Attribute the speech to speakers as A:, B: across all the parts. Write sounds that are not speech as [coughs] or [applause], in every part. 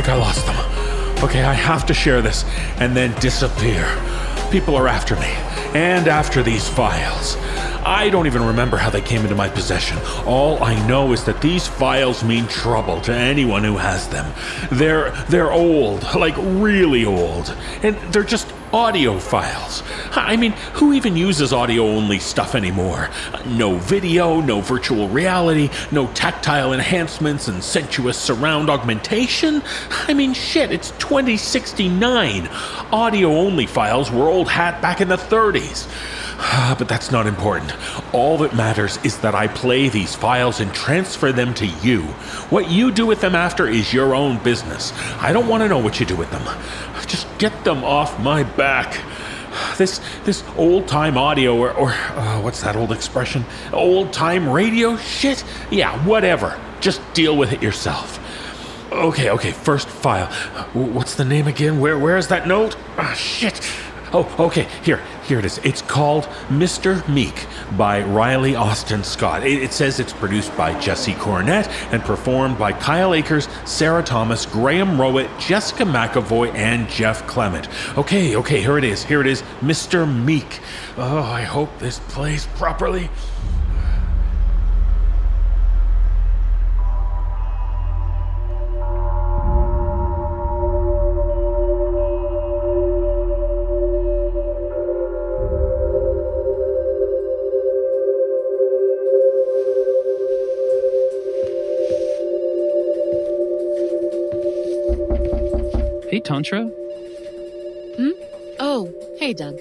A: I think I lost them. Okay, I have to share this and then disappear. People are after me and after these files. I don't even remember how they came into my possession. All I know is that these files mean trouble to anyone who has them. They're they're old, like really old, and they're just audio files. I mean, who even uses audio only stuff anymore? No video, no virtual reality, no tactile enhancements and sensuous surround augmentation? I mean, shit, it's 2069. Audio only files were old hat back in the 30s. [sighs] But that's not important. All that matters is that I play these files and transfer them to you. What you do with them after is your own business. I don't want to know what you do with them. Just get them off my back. This this old time audio or, or uh, what's that old expression? Old time radio shit? Yeah, whatever. Just deal with it yourself. Okay, okay. First file. What's the name again? Where where is that note? Ah, shit. Oh, okay. Here, here it is. It's called Mr. Meek by Riley Austin Scott. It, it, says it's produced by Jesse Cornett and performed by Kyle Akers, Sarah Thomas, Graham Rowat, Jessica McEvoy, and Jeff Clement. Okay, okay. Here it is. Here it is. Mr. Meek. Oh, I hope this plays properly.
B: Tantra?
C: Hmm? Oh, hey, Doug.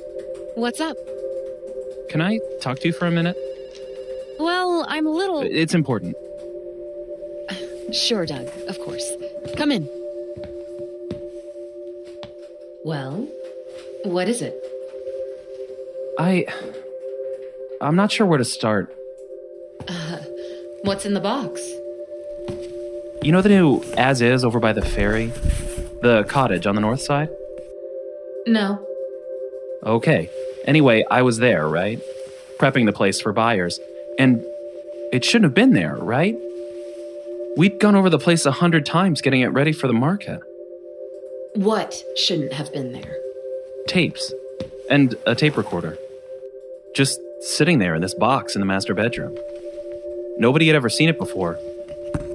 C: What's up?
B: Can I talk to you for a minute?
C: Well, I'm a little.
B: It's important.
C: Sure, Doug, of course. Come in. Well, what is it?
B: I. I'm not sure where to start.
C: Uh, what's in the box?
B: You know the new As Is over by the ferry? The cottage on the north side?
C: No.
B: Okay. Anyway, I was there, right? Prepping the place for buyers. And it shouldn't have been there, right? We'd gone over the place a hundred times getting it ready for the market.
C: What shouldn't have been there?
B: Tapes. And a tape recorder. Just sitting there in this box in the master bedroom. Nobody had ever seen it before.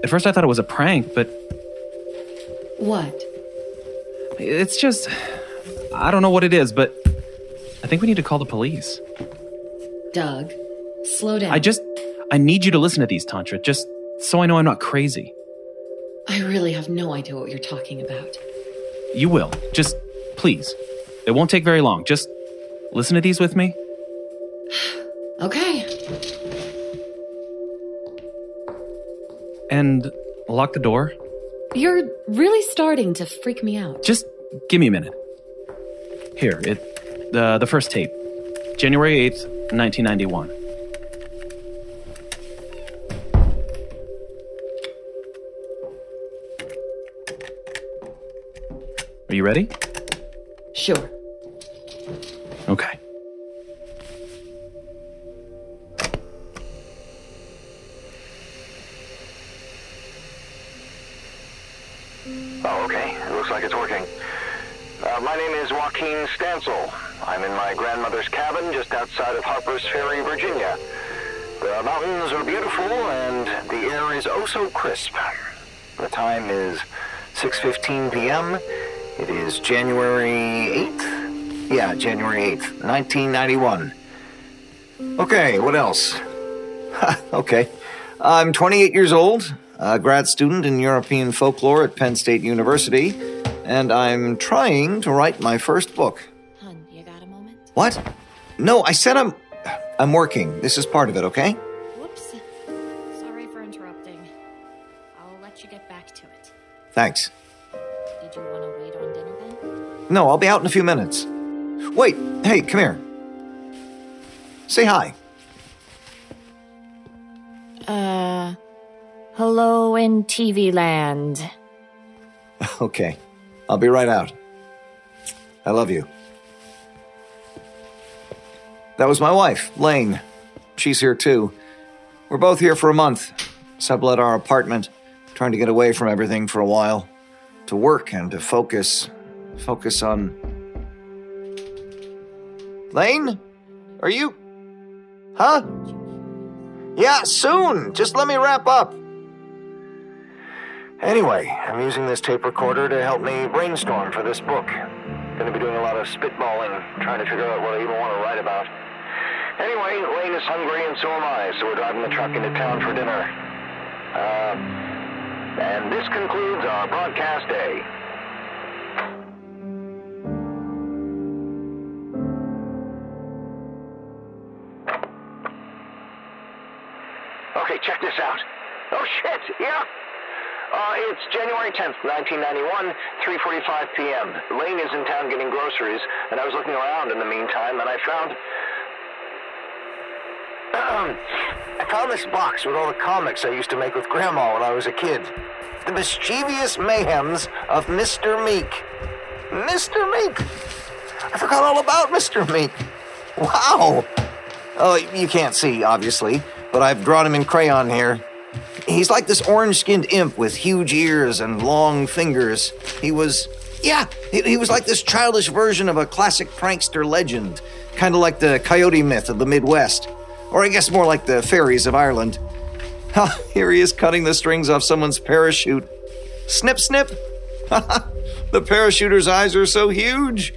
B: At first I thought it was a prank, but.
C: What?
B: It's just. I don't know what it is, but I think we need to call the police.
C: Doug, slow down.
B: I just. I need you to listen to these, Tantra, just so I know I'm not crazy.
C: I really have no idea what you're talking about.
B: You will. Just please. It won't take very long. Just listen to these with me. [sighs]
C: okay.
B: And lock the door.
C: You're really starting to freak me out.
B: Just give me a minute. Here, it the the first tape. January 8th, 1991. Are you ready?
C: Sure.
B: Okay.
D: Oh, okay. It looks like it's working. Uh, my name is Joaquin Stansel. I'm in my grandmother's cabin just outside of Harper's Ferry, Virginia. The mountains are beautiful and the air is oh so crisp. The time is 6.15 p.m. It is January 8th? Yeah, January 8th, 1991. Okay, what else? [laughs] okay. I'm 28 years old a grad student in European folklore at Penn State University, and I'm trying to write my first book.
C: Hun, you got a moment?
D: What? No, I said I'm. I'm working. This is part of it, okay?
C: Whoops. Sorry for interrupting. I'll let you get back to it.
D: Thanks.
C: Did you want to wait on dinner then?
D: No, I'll be out in a few minutes. Wait, hey, come here. Say hi.
E: Uh. Hello in TV land. [laughs]
D: Okay. I'll be right out. I love you. That was my wife, Lane. She's here too. We're both here for a month. Sublet our apartment, trying to get away from everything for a while. to work and to focus. Focus on. Lane? Are you. Huh? Yeah, soon. Just let me wrap up. Anyway, I'm using this tape recorder to help me brainstorm for this book. Gonna be doing a lot of spitballing, trying to figure out what I even want to write about. Anyway, Lane is hungry and so am I, so we're driving the truck into town for dinner. Uh, and this concludes our broadcast day. Okay, check this out. Oh shit, yeah. Uh, it's January 10th, 1991, 3.45 p.m. Lane is in town getting groceries, and I was looking around in the meantime, and I found... [clears throat] I found this box with all the comics I used to make with Grandma when I was a kid. The Mischievous Mayhems of Mr. Meek. Mr. Meek! I forgot all about Mr. Meek. Wow! Oh, you can't see, obviously, but I've drawn him in crayon here. He's like this orange skinned imp with huge ears and long fingers. He was, yeah, he, he was like this childish version of a classic prankster legend, kind of like the coyote myth of the Midwest, or I guess more like the fairies of Ireland. Ha, here he is cutting the strings off someone's parachute. Snip, snip. the parachuter's eyes are so huge.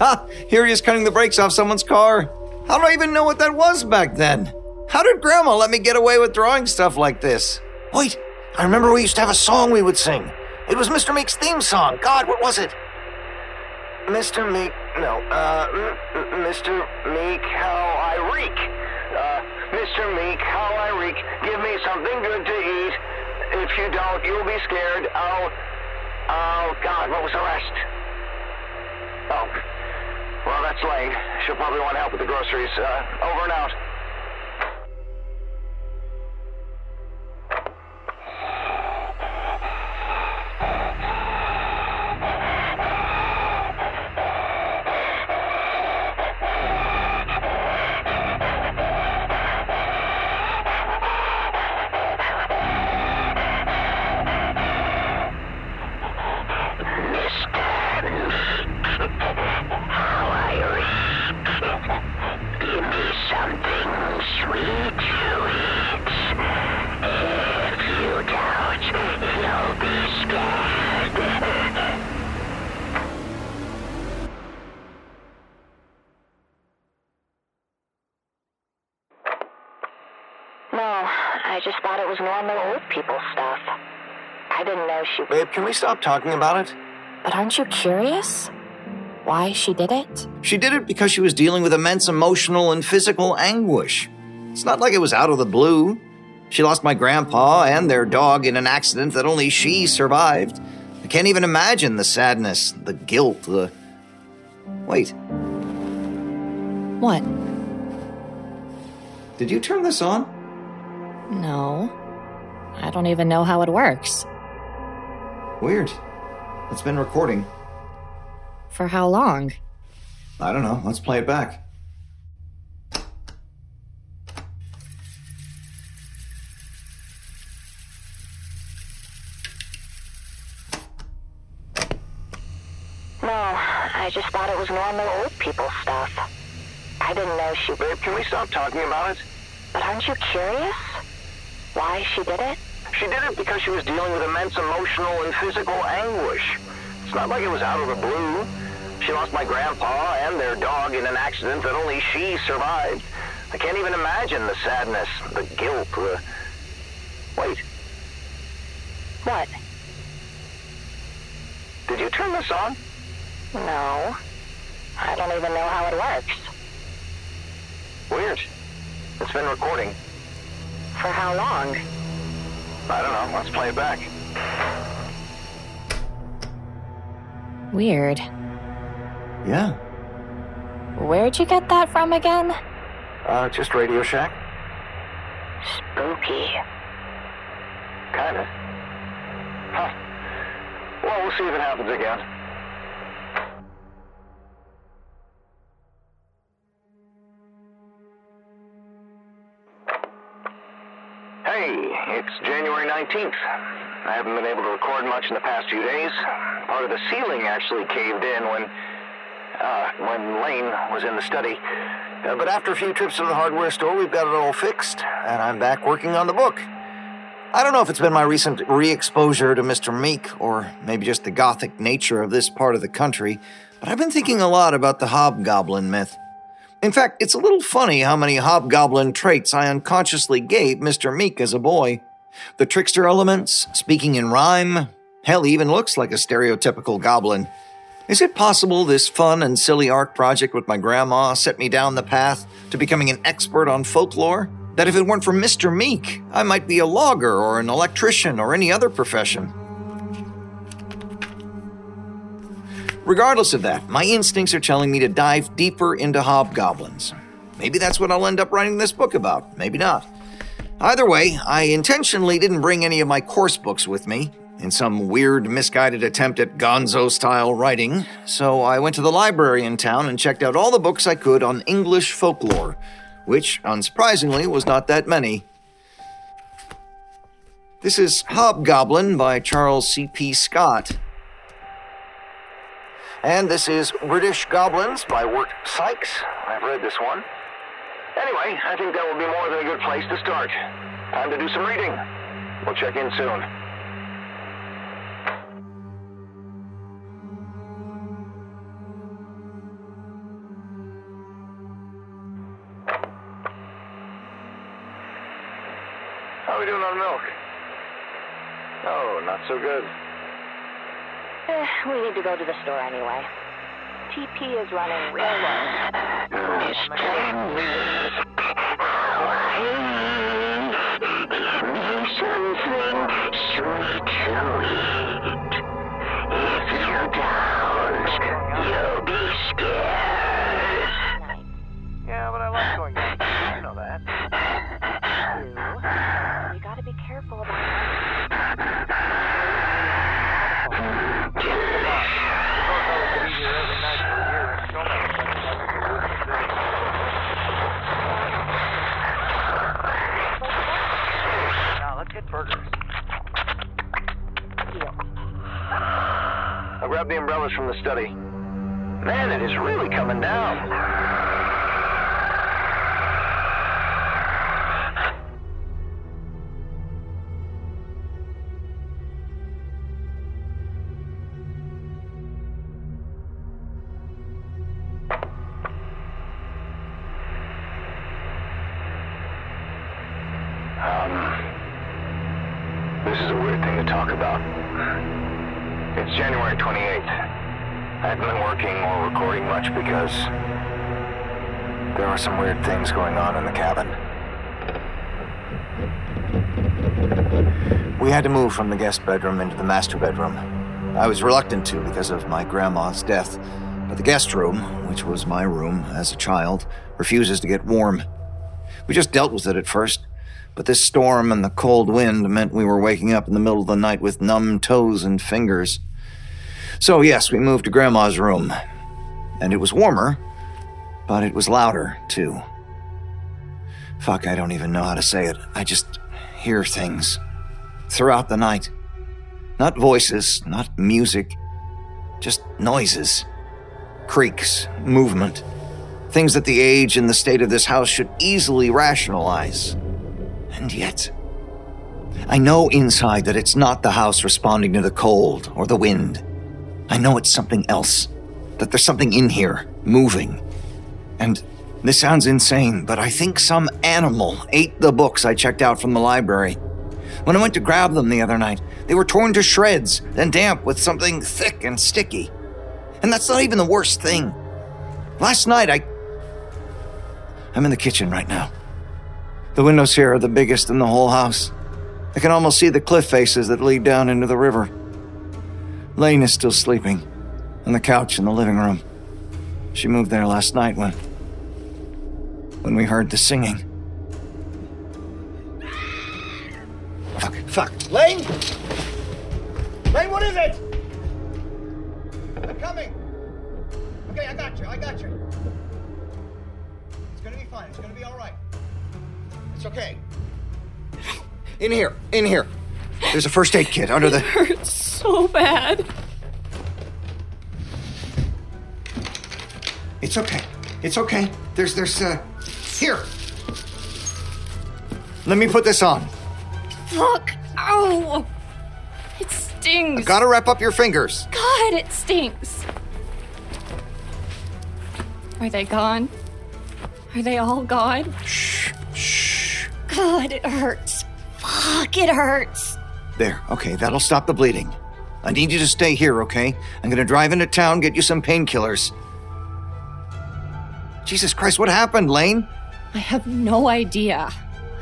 D: Ha, here he is cutting the brakes off someone's car. How do I even know what that was back then? How did Grandma let me get away with drawing stuff like this? Wait, I remember we used to have a song we would sing. It was Mr. Meek's theme song. God, what was it? Mr. Meek, no, uh, Mr. Meek, how I reek. Uh, Mr. Meek, how I reek. Give me something good to eat. If you don't, you'll be scared. Oh, oh, God, what was the rest? Oh, well, that's Lane. She'll probably want help with the groceries. Uh, over and out.
F: Normal people stuff. I didn't know she.
D: Babe, can we stop talking about it?
E: But aren't you curious? Why she did it?
D: She did it because she was dealing with immense emotional and physical anguish. It's not like it was out of the blue. She lost my grandpa and their dog in an accident that only she survived. I can't even imagine the sadness, the guilt, the. Wait,
E: What?
D: did you turn this on?
E: No. I don't even know how it works.
D: Weird. It's been recording.
E: For how long?
D: I don't know. Let's play it back.
F: No, I just thought it was normal old people stuff. I didn't know she.
G: Babe, can we stop talking about it?
F: But aren't you curious? Why she did it?
G: She did it because she was dealing with immense emotional and physical anguish. It's not like it was out of the blue. She lost my grandpa and their dog in an accident that only she survived. I can't even imagine the sadness, the guilt, the... Wait,
F: What?
G: did you turn this on?
F: No. I don't even know how it works.
G: Weird. It's been recording.
F: For how long?
G: I don't know. Let's play it back.
E: Weird.
D: Yeah.
E: Where'd you get that from again?
D: Uh, just Radio Shack?
F: Spooky.
G: Kinda. Huh. Well, we'll see if it happens again. Hey, it's January 19th. I haven't been able to record much in the past few days. part of the ceiling actually caved in when, uh, when Lane was in the study.
D: Uh, but after a few trips to the hardware store, we've got it all fixed, and I'm back working on the book. I don't know if it's been my recent re exposure to Mr. Meek, or maybe just the gothic nature of this part of the country, but I've been thinking a lot about the hobgoblin myth. In fact, it's a little funny how many hobgoblin traits I unconsciously gave Mr. Meek as a boy. The trickster elements, speaking in rhyme, hell, he even looks like a stereotypical goblin. Is it possible this fun and silly art project with my grandma set me down the path to becoming an expert on folklore? that if it weren't for Mr. Meek, I might be a logger or an electrician or any other profession. Regardless of that, my instincts are telling me to dive deeper into hobgoblins. Maybe that's what I'll end up writing this book about, maybe not. Either way, I intentionally didn't bring any of my course books with me, in some weird, misguided attempt at gonzo style writing, so I went to the library in town and checked out all the books I could on English folklore which, unsurprisingly, was not that many. This is Hobgoblin by Charles C.P. Scott. And this is British Goblins by Wirt Sikes. I've read this one.
G: Anyway, I think that will be more than a good place to start. Time to do some reading. We'll check in soon. How are we doing on milk? Oh, not so good.
F: Eh, we need to go to the store anyway. TP is running real low. Mr.
D: Yeah, but I like going down. You know that.
F: You gotta be careful about
D: Now, let's get burgers.
G: I grabbed the umbrellas from the study. Man, it is really coming down. Um, this is a weird thing to talk about. It's January 28th. I haven't been working or recording much because there are some weird things going on in the cabin. We had to move from the guest bedroom into the master bedroom. I was reluctant to because of my grandma's death, but the guest room, which was my room as a child, refuses to get warm. We just dealt with it at first, but this storm and the cold wind meant we were waking up in the middle of the night with numb toes and fingers. So, yes, we moved to Grandma's room. And it was warmer, but it was louder, too. Fuck, I don't even know how to say it. I just hear things throughout the night. Not voices, not music, just noises, creaks, movement. Things that the age and the state of this house should easily rationalize. And yet, I know inside that it's not the house responding to the cold or the wind. I know it's something else. That there's something in here, moving. And this sounds insane, but I think some animal ate the books I checked out from the library. When I went to grab them the other night, they were torn to shreds, then damp with something thick and sticky. And that's not even the worst thing. Last night, I. I'm in the kitchen right now. The windows here are the biggest in the whole house. I can almost see the cliff faces that lead down into the river. Lane is still sleeping on the couch in the living room. She moved there last night when. when we heard the singing. Fuck, fuck. Lane? Lane, what is it? I'm coming. Okay, I got you, I got you. It's gonna be fine, it's gonna be alright. It's okay. In here, in here. There's a first aid kit under it the.
E: Hurts so bad.
H: It's okay. It's okay. There's there's uh here. Let me put this on.
I: Fuck. Ow. It stings.
H: I've gotta wrap up your fingers.
I: God, it stinks. Are they gone? Are they all gone?
H: Shh. Shh.
I: God, it hurts. Fuck, it hurts.
H: There, okay, that'll stop the bleeding. I need you to stay here, okay? I'm gonna drive into town, get you some painkillers. Jesus Christ, what happened, Lane?
I: I have no idea.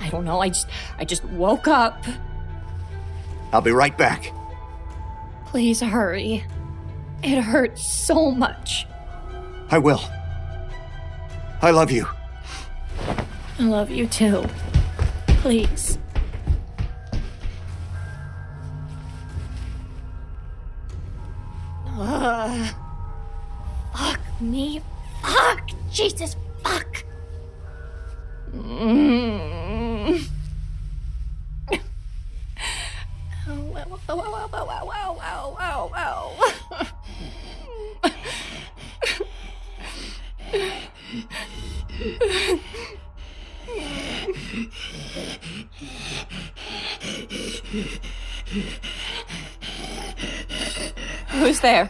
I: I don't know. I just I just woke up.
H: I'll be right back.
I: Please hurry. It hurts so much.
H: I will. I love you.
I: I love you too. Please. Ugh. [sighs] fuck me. Fuck. Jesus. Fuck. Ow. [laughs] Who's there?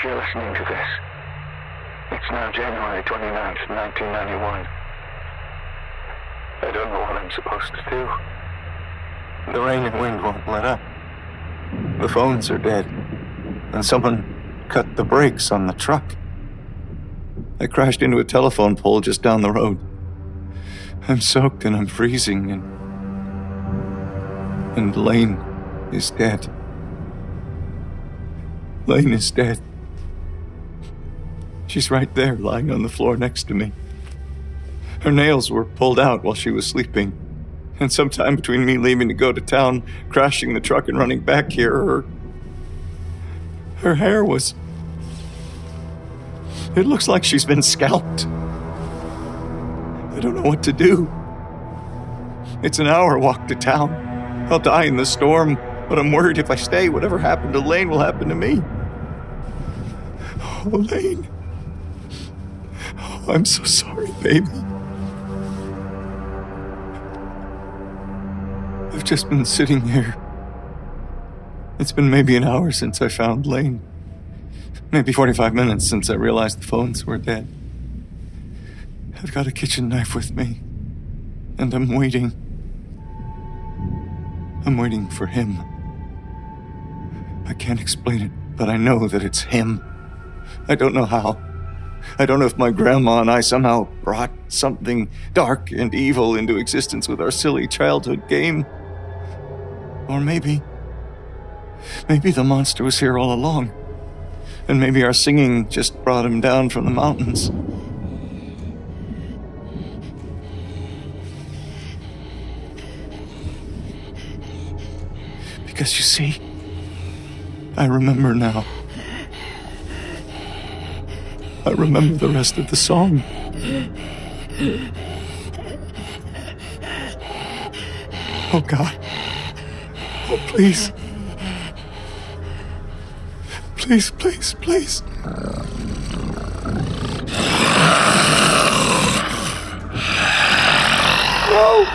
D: If you're listening to this, it's now January 29th, 1991. I don't know what I'm supposed to do. The rain and wind won't let up. The phones are dead. And someone cut the brakes on the truck. I crashed into a telephone pole just down the road. I'm soaked and I'm freezing and. And Lane is dead. Lane is dead. She's right there, lying on the floor next to me. Her nails were pulled out while she was sleeping. And sometime between me leaving to go to town, crashing the truck, and running back here, her. Her hair was. It looks like she's been scalped. I don't know what to do. It's an hour walk to town. I'll die in the storm, but I'm worried if I stay, whatever happened to Lane will happen to me. Oh, Lane. I'm so sorry, baby. I've just been sitting here. It's been maybe an hour since I found Lane. Maybe 45 minutes since I realized the phones were dead. I've got a kitchen knife with me, and I'm waiting. I'm waiting for him. I can't explain it, but I know that it's him. I don't know how. I don't know if my grandma and I somehow brought something dark and evil into existence with our silly childhood game. Or maybe. Maybe the monster was here all along. And maybe our singing just brought him down from the mountains. Because you see, I remember now. I remember the rest of the song. Oh God. Oh, please. Please, please, please. No!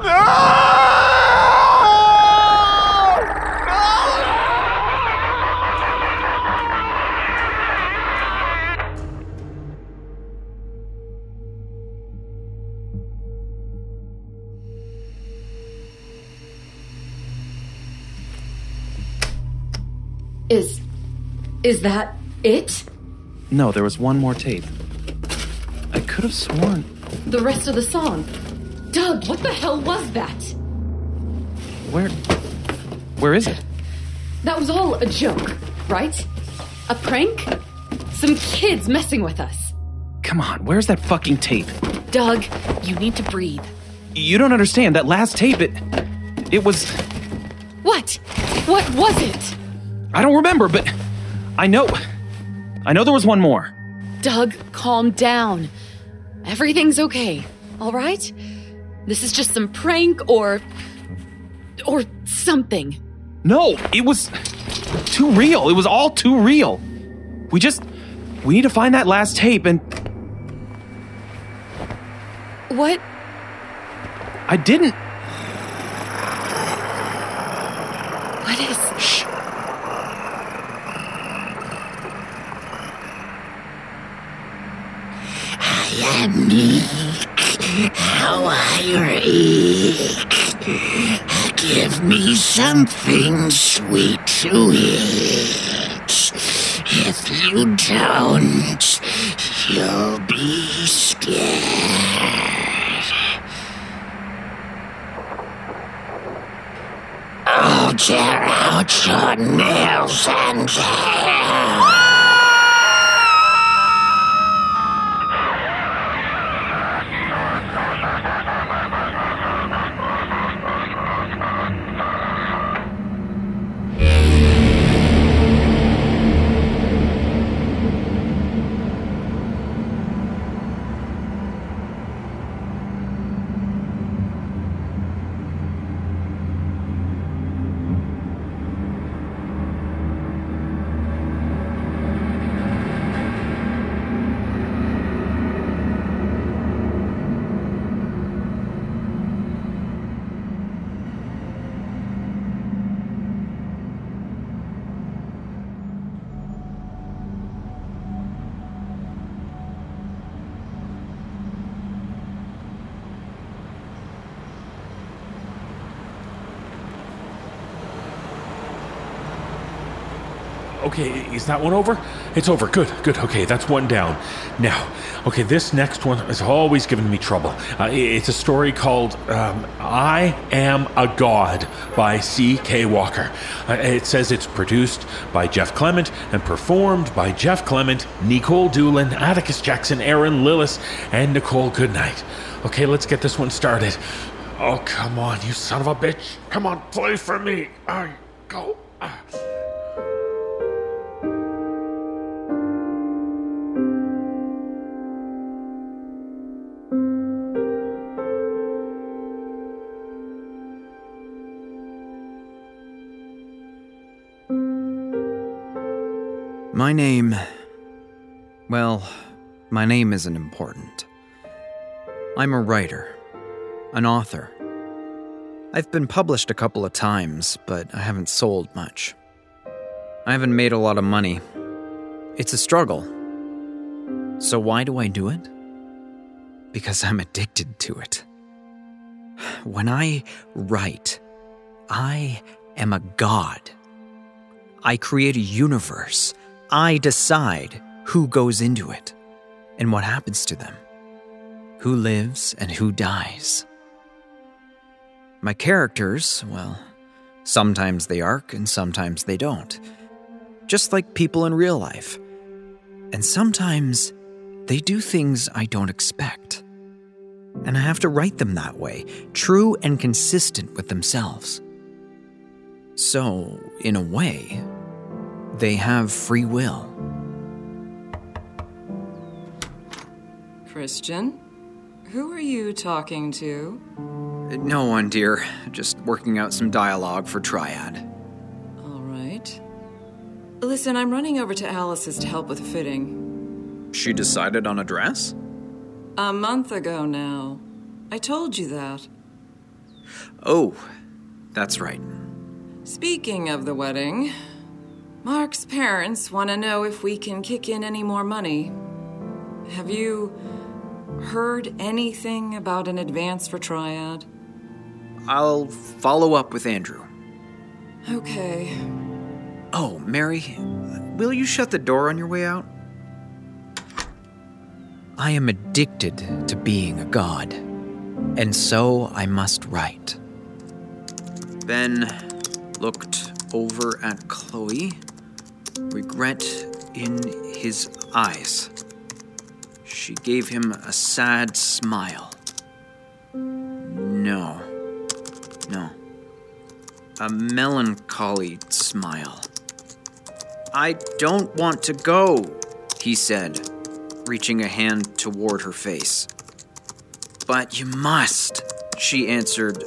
C: Is. Is that it?
B: No, there was one more tape. I could have sworn.
C: the rest of the song. Doug, what the hell was that?
B: Where. Where is it?
C: That was all a joke, right? A prank? Some kids messing with us.
B: Come on, where's that fucking tape?
C: Doug, you need to breathe.
B: You don't understand. That last tape, it. It was.
C: What? What was it?
B: I don't remember, but. I know. I know there was one more.
C: Doug, calm down. Everything's okay, all right? This is just some prank or. or something.
B: No, it was too real. It was all too real. We just. We need to find that last tape and.
C: What?
B: I didn't.
C: What is.
B: Shh.
J: I am meek. How I reek. Give me something sweet to eat. If you don't, you'll be scared. I'll tear out your nails and hair.
A: Okay, is that one over? It's over. Good, good. Okay, that's one down. Now, okay, this next one has always given me trouble. Uh, it's a story called um, I Am a God by C.K. Walker. Uh, it says it's produced by Jeff Clement and performed by Jeff Clement, Nikolle Doolin, Atticus Jackson, Erin Lillis, and Nichole Goodnight. Okay, let's get this one started. Oh, come on, you son of a bitch. Come on, play for me. I go. Ah.
K: My name. Well, my name isn't important. I'm a writer, an author. I've been published a couple of times, but I haven't sold much. I haven't made a lot of money. It's a struggle. So, why do I do it? Because I'm addicted to it. When I write, I am a god. I create a universe. I decide who goes into it and what happens to them, who lives and who dies. My characters, well, sometimes they arc and sometimes they don't, just like people in real life. And sometimes they do things I don't expect. And I have to write them that way, true and consistent with themselves. So, in a way, they have free will.
L: Christian, who are you talking to?
K: No one, dear. Just working out some dialogue for Triad.
L: All right. Listen, I'm running over to Alice's to help with fitting.
K: She decided on a dress?
L: A month ago now. I told you that.
K: Oh, that's right.
L: Speaking of the wedding, Mark's parents want to know if we can kick in any more money. Have you heard anything about an advance for Triad?
K: I'll follow up with Andrew.
L: Okay.
K: Oh, Mary, will you shut the door on your way out? I am addicted to being a god, and so I must write. Ben looked over at Chloe, regret in his eyes. She gave him a sad smile. No. No. A melancholy smile. I don't want to go, he said, reaching a hand toward her face. But you must, she answered,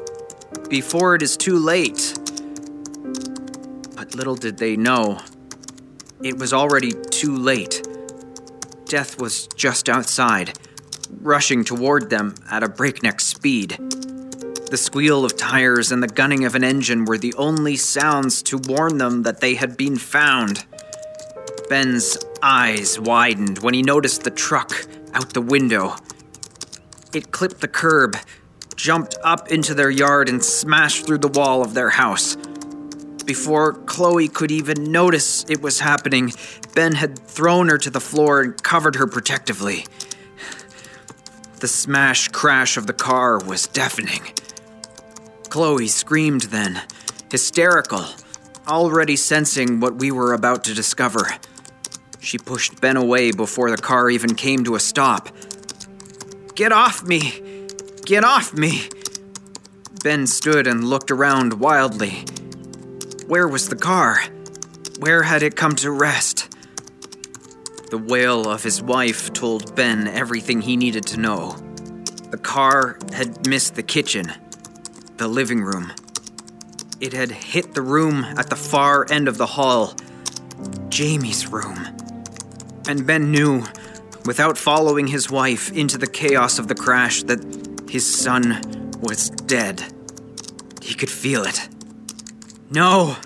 K: before it is too late. But little did they know, it was already too late. Death was just outside, rushing toward them at a breakneck speed. The squeal of tires and the gunning of an engine were the only sounds to warn them that they had been found. Ben's eyes widened when he noticed the truck out the window. It clipped the curb, jumped up into their yard, and smashed through the wall of their house. Before Chloe could even notice it was happening, Ben had thrown her to the floor and covered her protectively. The smash crash of the car was deafening. Chloe screamed then, hysterical, already sensing what we were about to discover. She pushed Ben away before the car even came to a stop. Get off me! Get off me! Ben stood and looked around wildly. Where was the car? Where had it come to rest? The wail of his wife told Ben everything he needed to know. The car had missed the kitchen the living room. It had hit the room at the far end of the hall, Jamie's room. And Ben knew, without following his wife into the chaos of the crash, that his son was dead. He could feel it. No!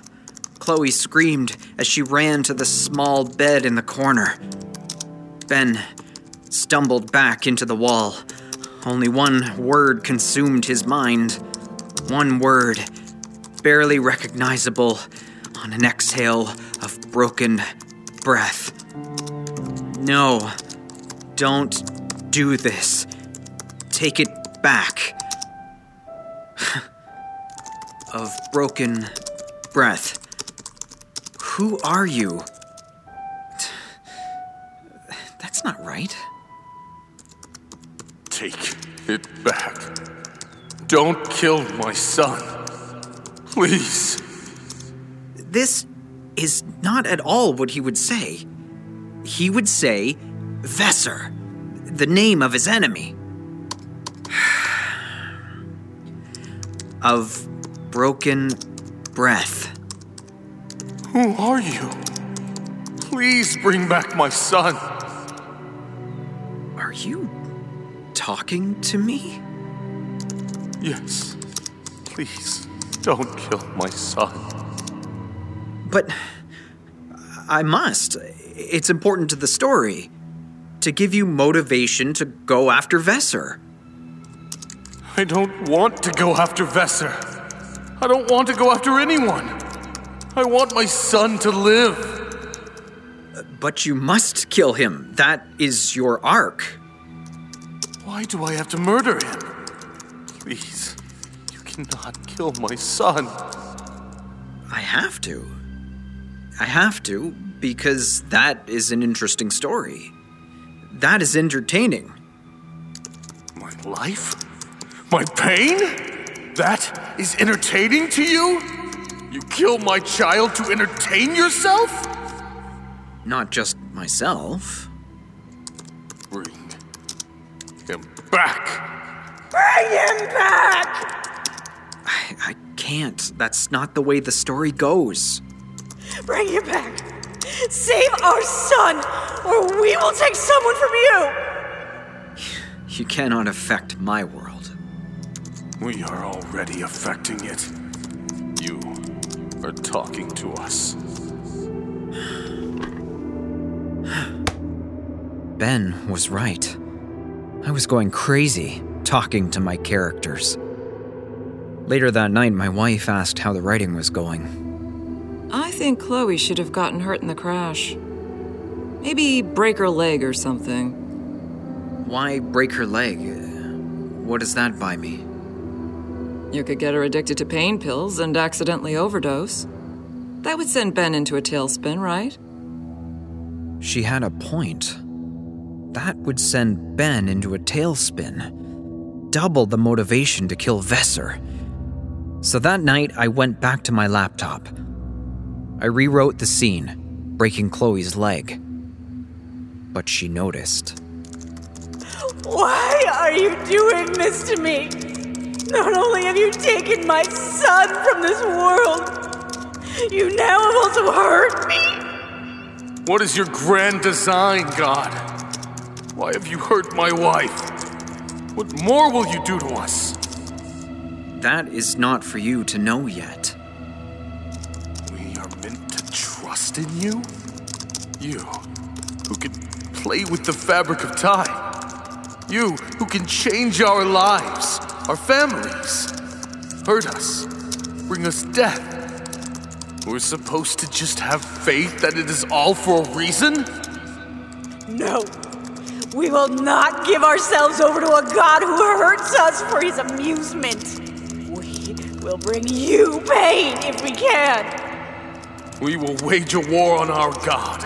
K: Chloe screamed as she ran to the small bed in the corner. Ben stumbled back into the wall. Only one word consumed his mind. One word, barely recognizable on an exhale of broken breath. No, don't do this. Take it back. [laughs] of broken breath. Who are you? That's not right.
M: Take it back. Don't kill my son. Please.
K: This is not at all what he would say. He would say Vesser, the name of his enemy. [sighs] of broken breath.
M: Who are you? Please bring back my son.
K: Are you talking to me?
M: Yes. Please, don't kill my son.
K: But I must. It's important to the story. To give you motivation to go after Vesser.
M: I don't want to go after Vesser. I don't want to go after anyone. I want my son to live.
K: But you must kill him. That is your arc.
M: Why do I have to murder him? Please, you cannot kill my son.
K: I have to. I have to because that is an interesting story. That is entertaining.
M: My life? My pain? That is entertaining to you? You kill my child to entertain yourself?
K: Not just myself.
M: Bring him back.
N: Bring him back!
K: I, I can't. That's not the way the story goes.
N: Bring him back! Save our son, or we will take someone from you!
K: You cannot affect my world.
M: We are already affecting it. You are talking to us.
K: Ben was right. I was going crazy talking to my characters. Later that night, my wife asked how the writing was going.
L: I think Chloe should have gotten hurt in the crash. Maybe break her leg or something.
K: Why break her leg? What does that buy me?
L: You could get her addicted to pain pills and accidentally overdose. That would send Ben into a tailspin, right?
K: She had a point. That would send Ben into a tailspin. Double the motivation to kill Vesser. So that night, I went back to my laptop. I rewrote the scene, breaking Chloe's leg. But she noticed.
J: Why are you doing this to me? Not only have you taken my son from this world, you now have also hurt me.
M: What is your grand design, God? Why have you hurt my wife? What more will you do to us?
K: That is not for you to know yet.
M: We are meant to trust in you? You, who can play with the fabric of time. You, who can change our lives, our families, hurt us, bring us death. We're supposed to just have faith that it is all for a reason?
J: No. We will not give ourselves over to a god who hurts us for his amusement. We will bring you pain if we can.
M: We will wage a war on our god,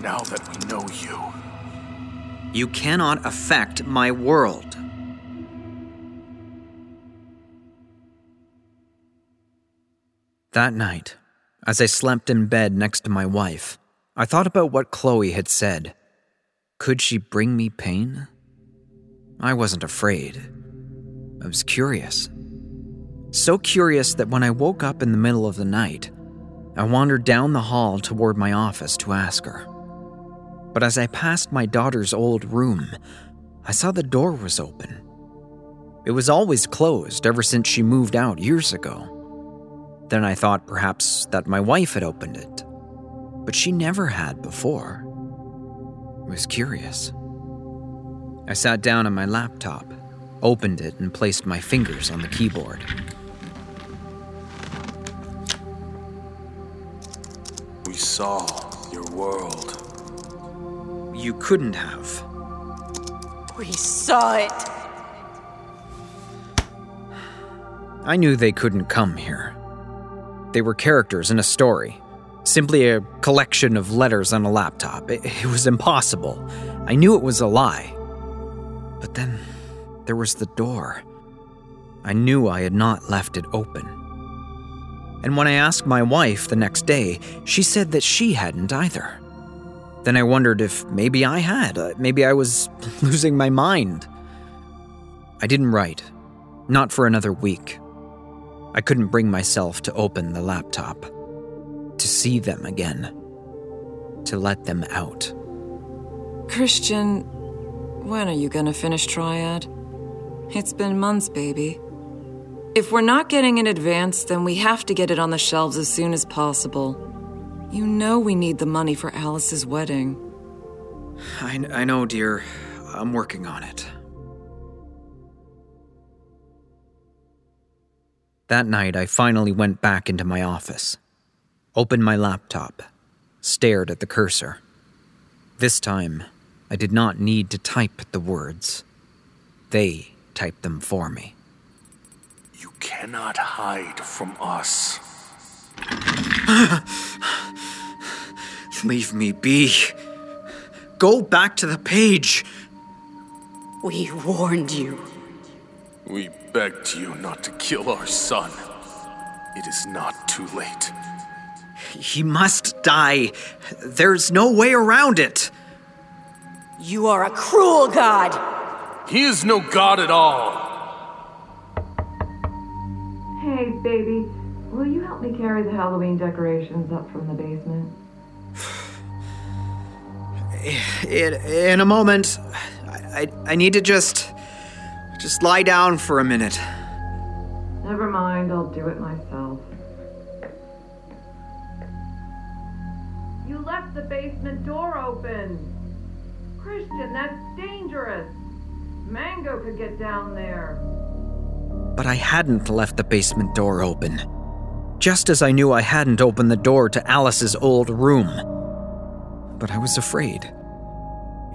M: now that we know you.
K: You cannot affect my world. That night, as I slept in bed next to my wife, I thought about what Chloe had said. Could she bring me pain? I wasn't afraid. I was curious. So curious that when I woke up in the middle of the night, I wandered down the hall toward my office to ask her. But as I passed my daughter's old room, I saw the door was open. It was always closed ever since she moved out years ago. Then I thought perhaps that my wife had opened it, but she never had before. I was curious. I sat down on my laptop, opened it, and placed my fingers on the keyboard.
M: We saw your world.
K: You couldn't have.
J: We saw it.
K: I knew they couldn't come here. They were characters in a story, simply a collection of letters on a laptop. It, it, was impossible. I knew it was a lie. But then there was the door. I knew I had not left it open. And when I asked my wife the next day, she said that she hadn't either. Then I wondered if maybe I had. Uh, maybe I was [laughs] losing my mind. I didn't write. Not for another week. I couldn't bring myself to open the laptop, to see them again, to let them out.
L: Christian, when are you gonna finish Triad? It's been months, baby. If we're not getting in advance, then we have to get it on the shelves as soon as possible. You know we need the money for Alice's wedding.
K: I, I know, dear. I'm working on it. That night, I finally went back into my office, opened my laptop, stared at the cursor. This time, I did not need to type the words. They typed them for me.
M: You cannot hide from us. [gasps]
K: Leave me be. Go back to the page.
J: We warned you.
M: We begged you not to kill our son. It is not too late.
K: He must die. There's no way around it.
J: You are a cruel god.
M: He is no god at all.
L: Hey, baby. Will you help me carry the Halloween decorations up from the basement?
K: In, in a moment. I, I, I need to just. Just lie down for a minute.
L: Never mind, I'll do it myself. You left the basement door open. Christian, that's dangerous. Mango could get down there.
K: But I hadn't left the basement door open. Just as I knew I hadn't opened the door to Alice's old room. But I was afraid.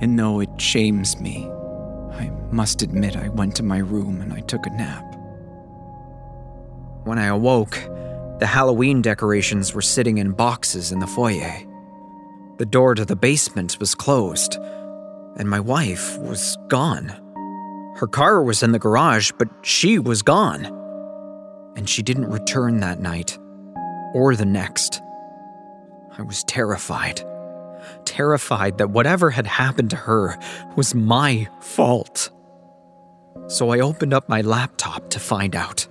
K: And no, it shames me. I must admit, I went to my room and I took a nap. When I awoke, the Halloween decorations were sitting in boxes in the foyer. The door to the basement was closed, and my wife was gone. Her car was in the garage, but she was gone. And she didn't return that night, or the next. I was terrified. Terrified that whatever had happened to her was my fault. So I opened up my laptop to find out.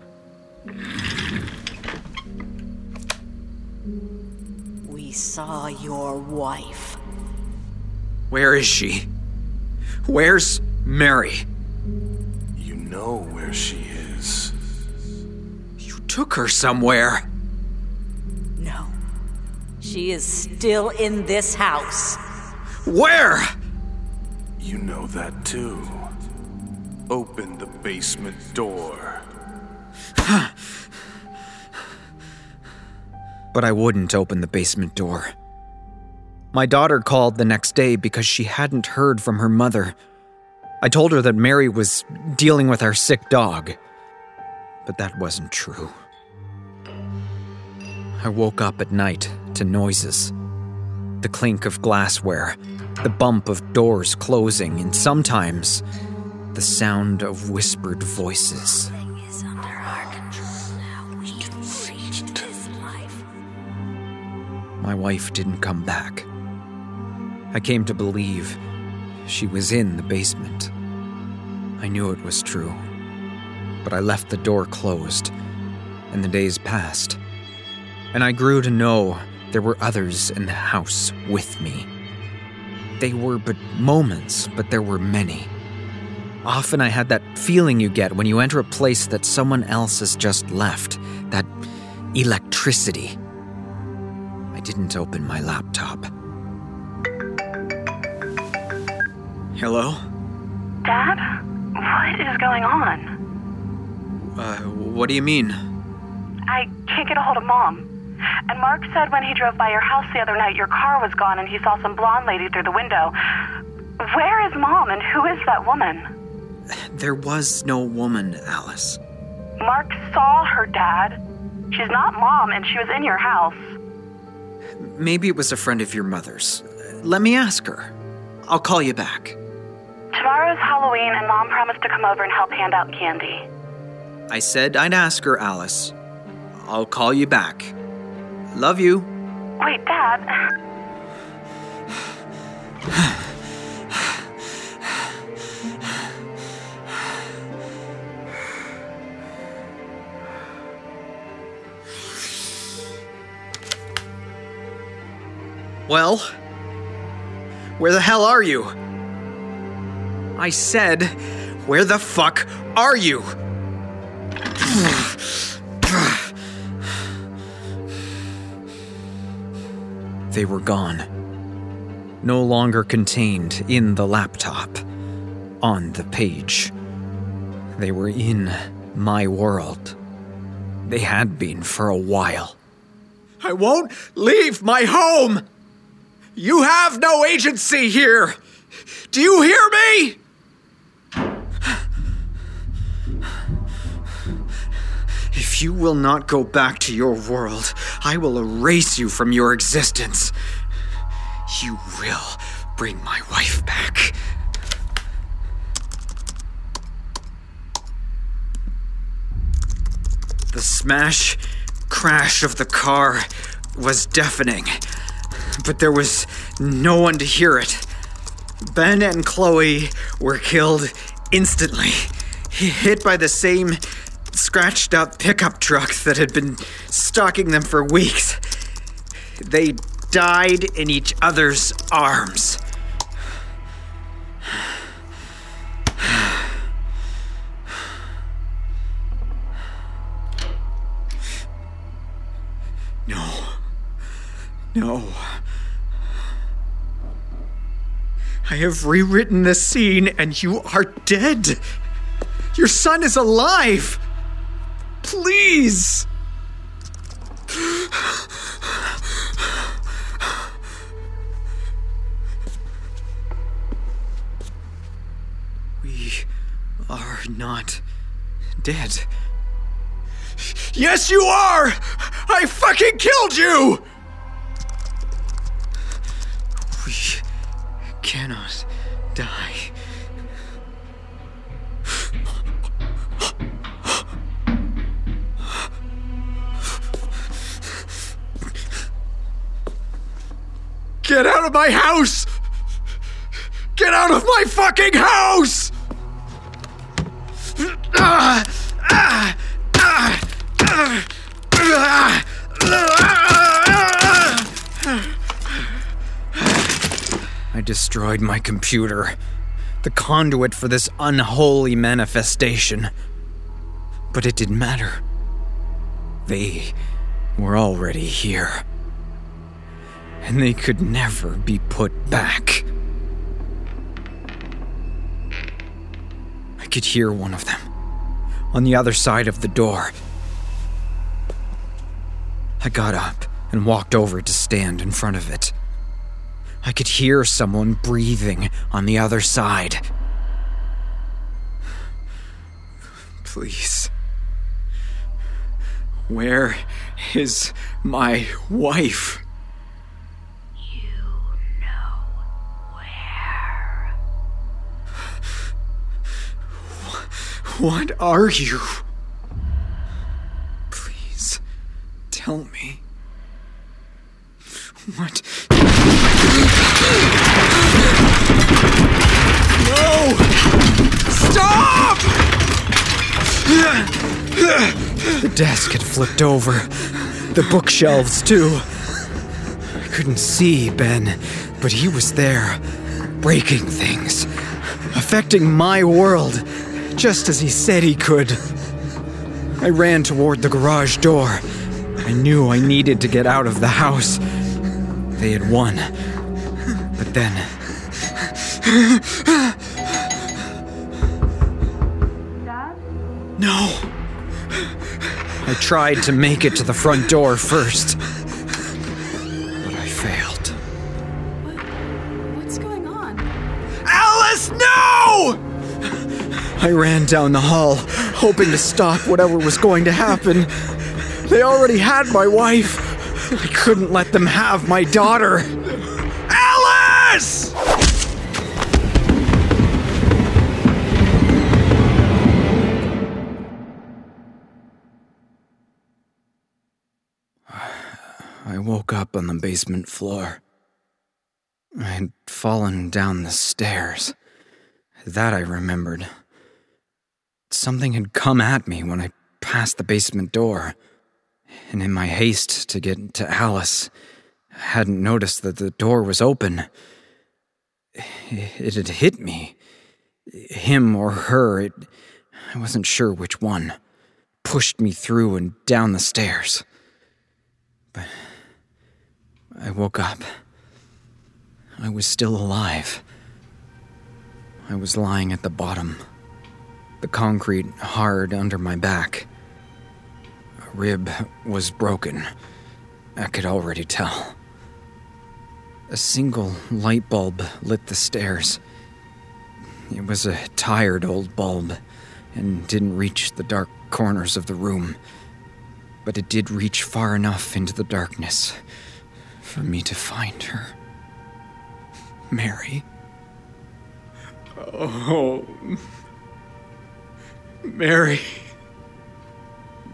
J: We saw your wife.
K: Where is she? Where's Mary?
M: You know where she is.
K: You took her somewhere.
J: No. She is still in this house.
K: Where?
M: You know that too. Open the basement door.
K: but I wouldn't open the basement door. My daughter called the next day because she hadn't heard from her mother. I told her that Mary was dealing with our sick dog, but that wasn't true. I woke up at night to noises the clink of glassware, the bump of doors closing, and sometimes the sound of whispered voices. My wife didn't come back. I came to believe she was in the basement. I knew it was true, but I left the door closed, and the days passed. And I grew to know there were others in the house with me. They were but moments, but there were many. Often I had that feeling you get when you enter a place that someone else has just left that electricity. I didn't open my laptop. Hello?
O: Dad? What is going on?
K: Uh, what do you mean?
O: I can't get a hold of Mom. And Mark said when he drove by your house the other night, your car was gone and he saw some blonde lady through the window. Where is Mom and who is that woman?
K: There was no woman, Alice.
O: Mark saw her, Dad. She's not Mom and she was in your house.
K: Maybe it was a friend of your mother's. Let me ask her. I'll call you back.
O: Tomorrow's Halloween and Mom promised to come over and help hand out candy.
K: I said I'd ask her, Alice. I'll call you back. Love you.
O: Wait, Dad.
K: Well, where the hell are you? I said, where the fuck are you? [sighs] [sighs] [sighs] They were gone. No longer contained in the laptop, on the page. They were in my world. They had been for a while. I won't leave my home! You have no agency here! Do you hear me? If you will not go back to your world, I will erase you from your existence. You will bring my wife back. The smash crash of the car was deafening, but there was no one to hear it. Ben and Chloe were killed instantly, hit by the same scratched up pickup truck that had been stalking them for weeks. They died in each other's arms. No. No. I have rewritten the scene and you are dead. Your son is alive. Please. We are not dead.
P: Yes, you are! I fucking killed you!
K: We cannot die.
P: Get out of my house! Get out of my fucking house!
K: I destroyed my computer, the conduit for this unholy manifestation. But it didn't matter. They were already here. And they could never be put back. I could hear one of them on the other side of the door. I got up and walked over to stand in front of it. I could hear someone breathing on the other side. Please. Where is my wife? What are you? Please, tell me. What?
P: No! Stop!
K: The desk had flipped over. The bookshelves, too. I couldn't see Ben, but he was there, breaking things, affecting my world, just as he said he could. I ran toward the garage door. I knew I needed to get out of the house. They had won. But then. No! I tried to make it to the front door first, I ran down the hall, hoping to stop whatever was going to happen. They already had my wife. I couldn't let them have my daughter.
P: Alice!
K: I woke up on the basement floor. I had fallen down the stairs. That I remembered. Something had come at me when I passed the basement door, and in my haste to get to Alice, I hadn't noticed that the door was open. It had hit me. Him or her, it, I wasn't sure which one, pushed me through and down the stairs. But I woke up. I was still alive. I was lying at the bottom, the concrete hard under my back. A rib was broken. I could already tell. A single light bulb lit the stairs. It was a tired old bulb and didn't reach the dark corners of the room, but it did reach far enough into the darkness for me to find her. Mary.
P: Oh. Mary.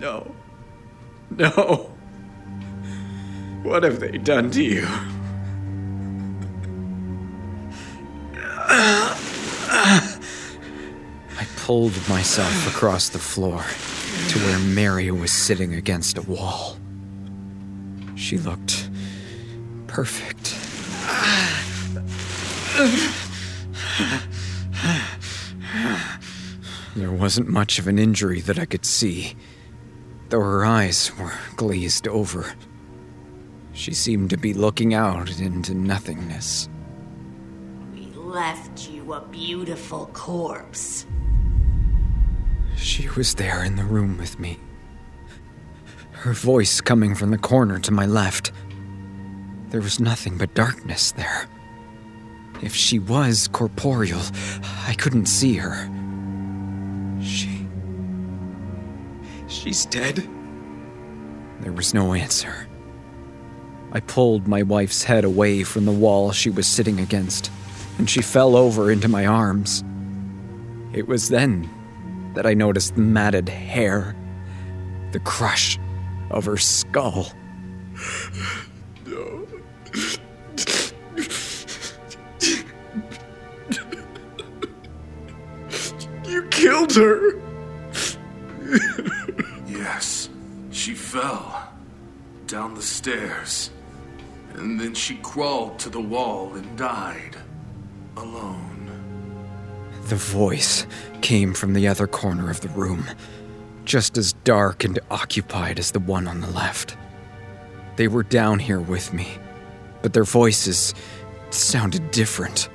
P: No. No. What have they done to you?
K: I pulled myself across the floor to where Mary was sitting against a wall. She looked perfect. There wasn't much of an injury that I could see, though her eyes were glazed over. She seemed to be looking out into nothingness.
Q: We left you a beautiful corpse.
K: She was there in the room with me. Her voice coming from the corner to my left. There was nothing but darkness there. If she was corporeal, I couldn't see her. She. She's dead? There was no answer. I pulled my wife's head away from the wall she was sitting against, and she fell over into my arms. It was then that I noticed the matted hair, the crush of her skull.
P: Killed her!
M: yes, she fell down the stairs. And then she crawled to the wall and died. Alone.
K: The voice came from the other corner of the room, just as dark and occupied as the one on the left. They were down here with me, but their voices sounded different,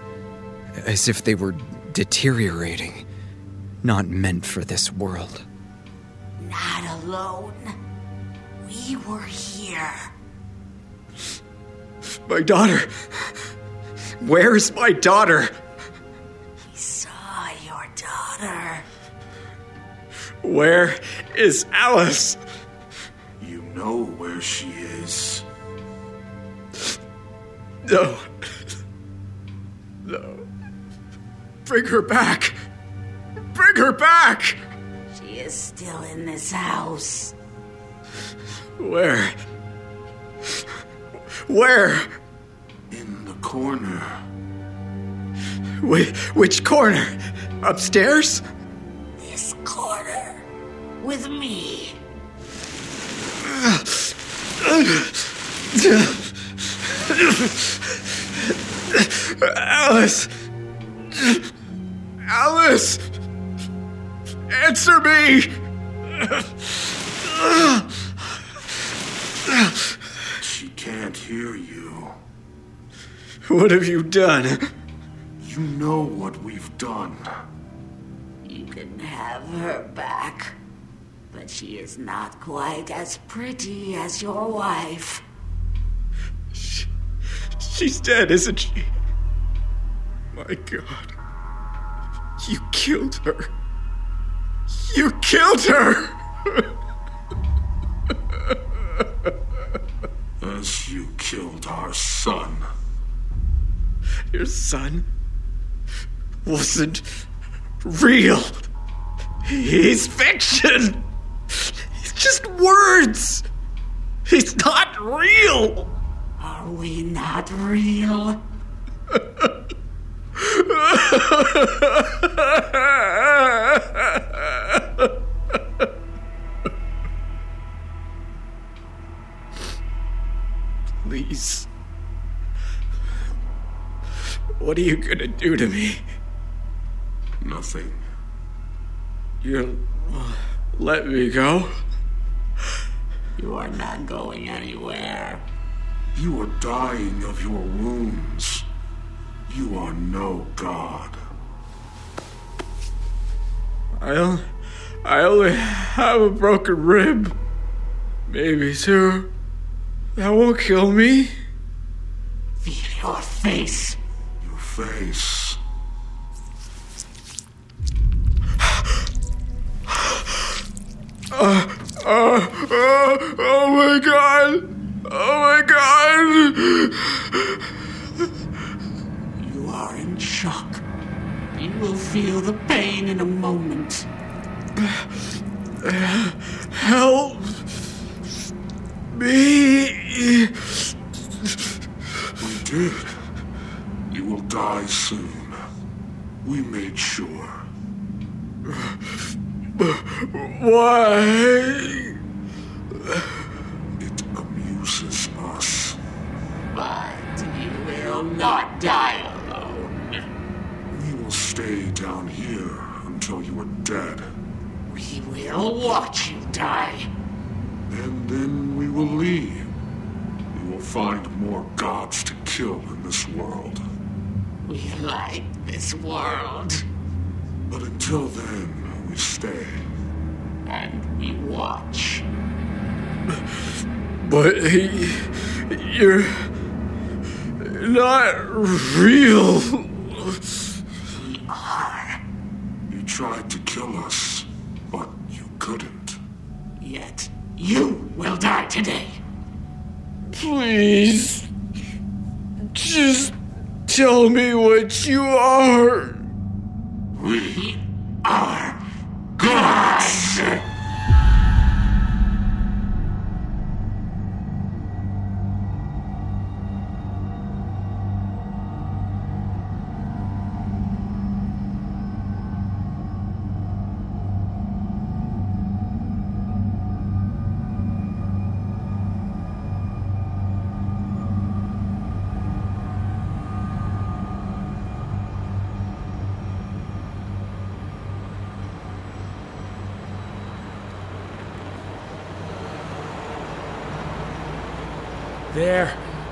K: as if they were deteriorating, not meant for this world.
Q: Not alone. We were here.
P: My daughter! Where's my daughter?
Q: We saw your daughter.
P: Where is Alice?
M: You know where she is.
P: No. No. Bring her back! Bring her back!
Q: She is still in this house.
P: Where? Where?
M: In the corner.
P: Wh- which corner? Upstairs?
Q: This corner. With me.
P: Alice! Alice! Answer me!
M: She can't hear you.
P: What have you done?
M: You know what we've done.
Q: You can have her back. But she is not quite as pretty as your wife.
P: She's dead, isn't she? My god. You killed her. You killed her!
M: As you killed our son.
P: Your son wasn't real. He's fiction. He's just words. He's not real.
Q: Are we not real? [laughs]
P: Please. What are you gonna do to me?
M: Nothing.
P: You'll let me go?
Q: You are not going anywhere.
M: You are dying of your wounds. You are no god.
P: I only, I only have a broken rib. Maybe two. That won't kill me.
Q: Feel your face.
M: Your face.
P: Uh, uh, uh, oh my god! Oh my god!
Q: You are in shock. You will feel the pain in a moment.
P: Help me!
M: We did. You will die soon. We made sure.
P: Why?
M: It amuses us.
Q: But you will not die alone.
M: We will stay down here until you are dead.
Q: We will watch you die.
M: And then we will leave. We will find more gods to kill in this world.
Q: We like this world.
M: But until then, we stay.
Q: And we watch.
P: But he, you're not real.
Q: We are.
M: You tried to kill us, but you couldn't.
Q: yet. You will die today.
P: Please. Just tell me what you are.
Q: We are gods.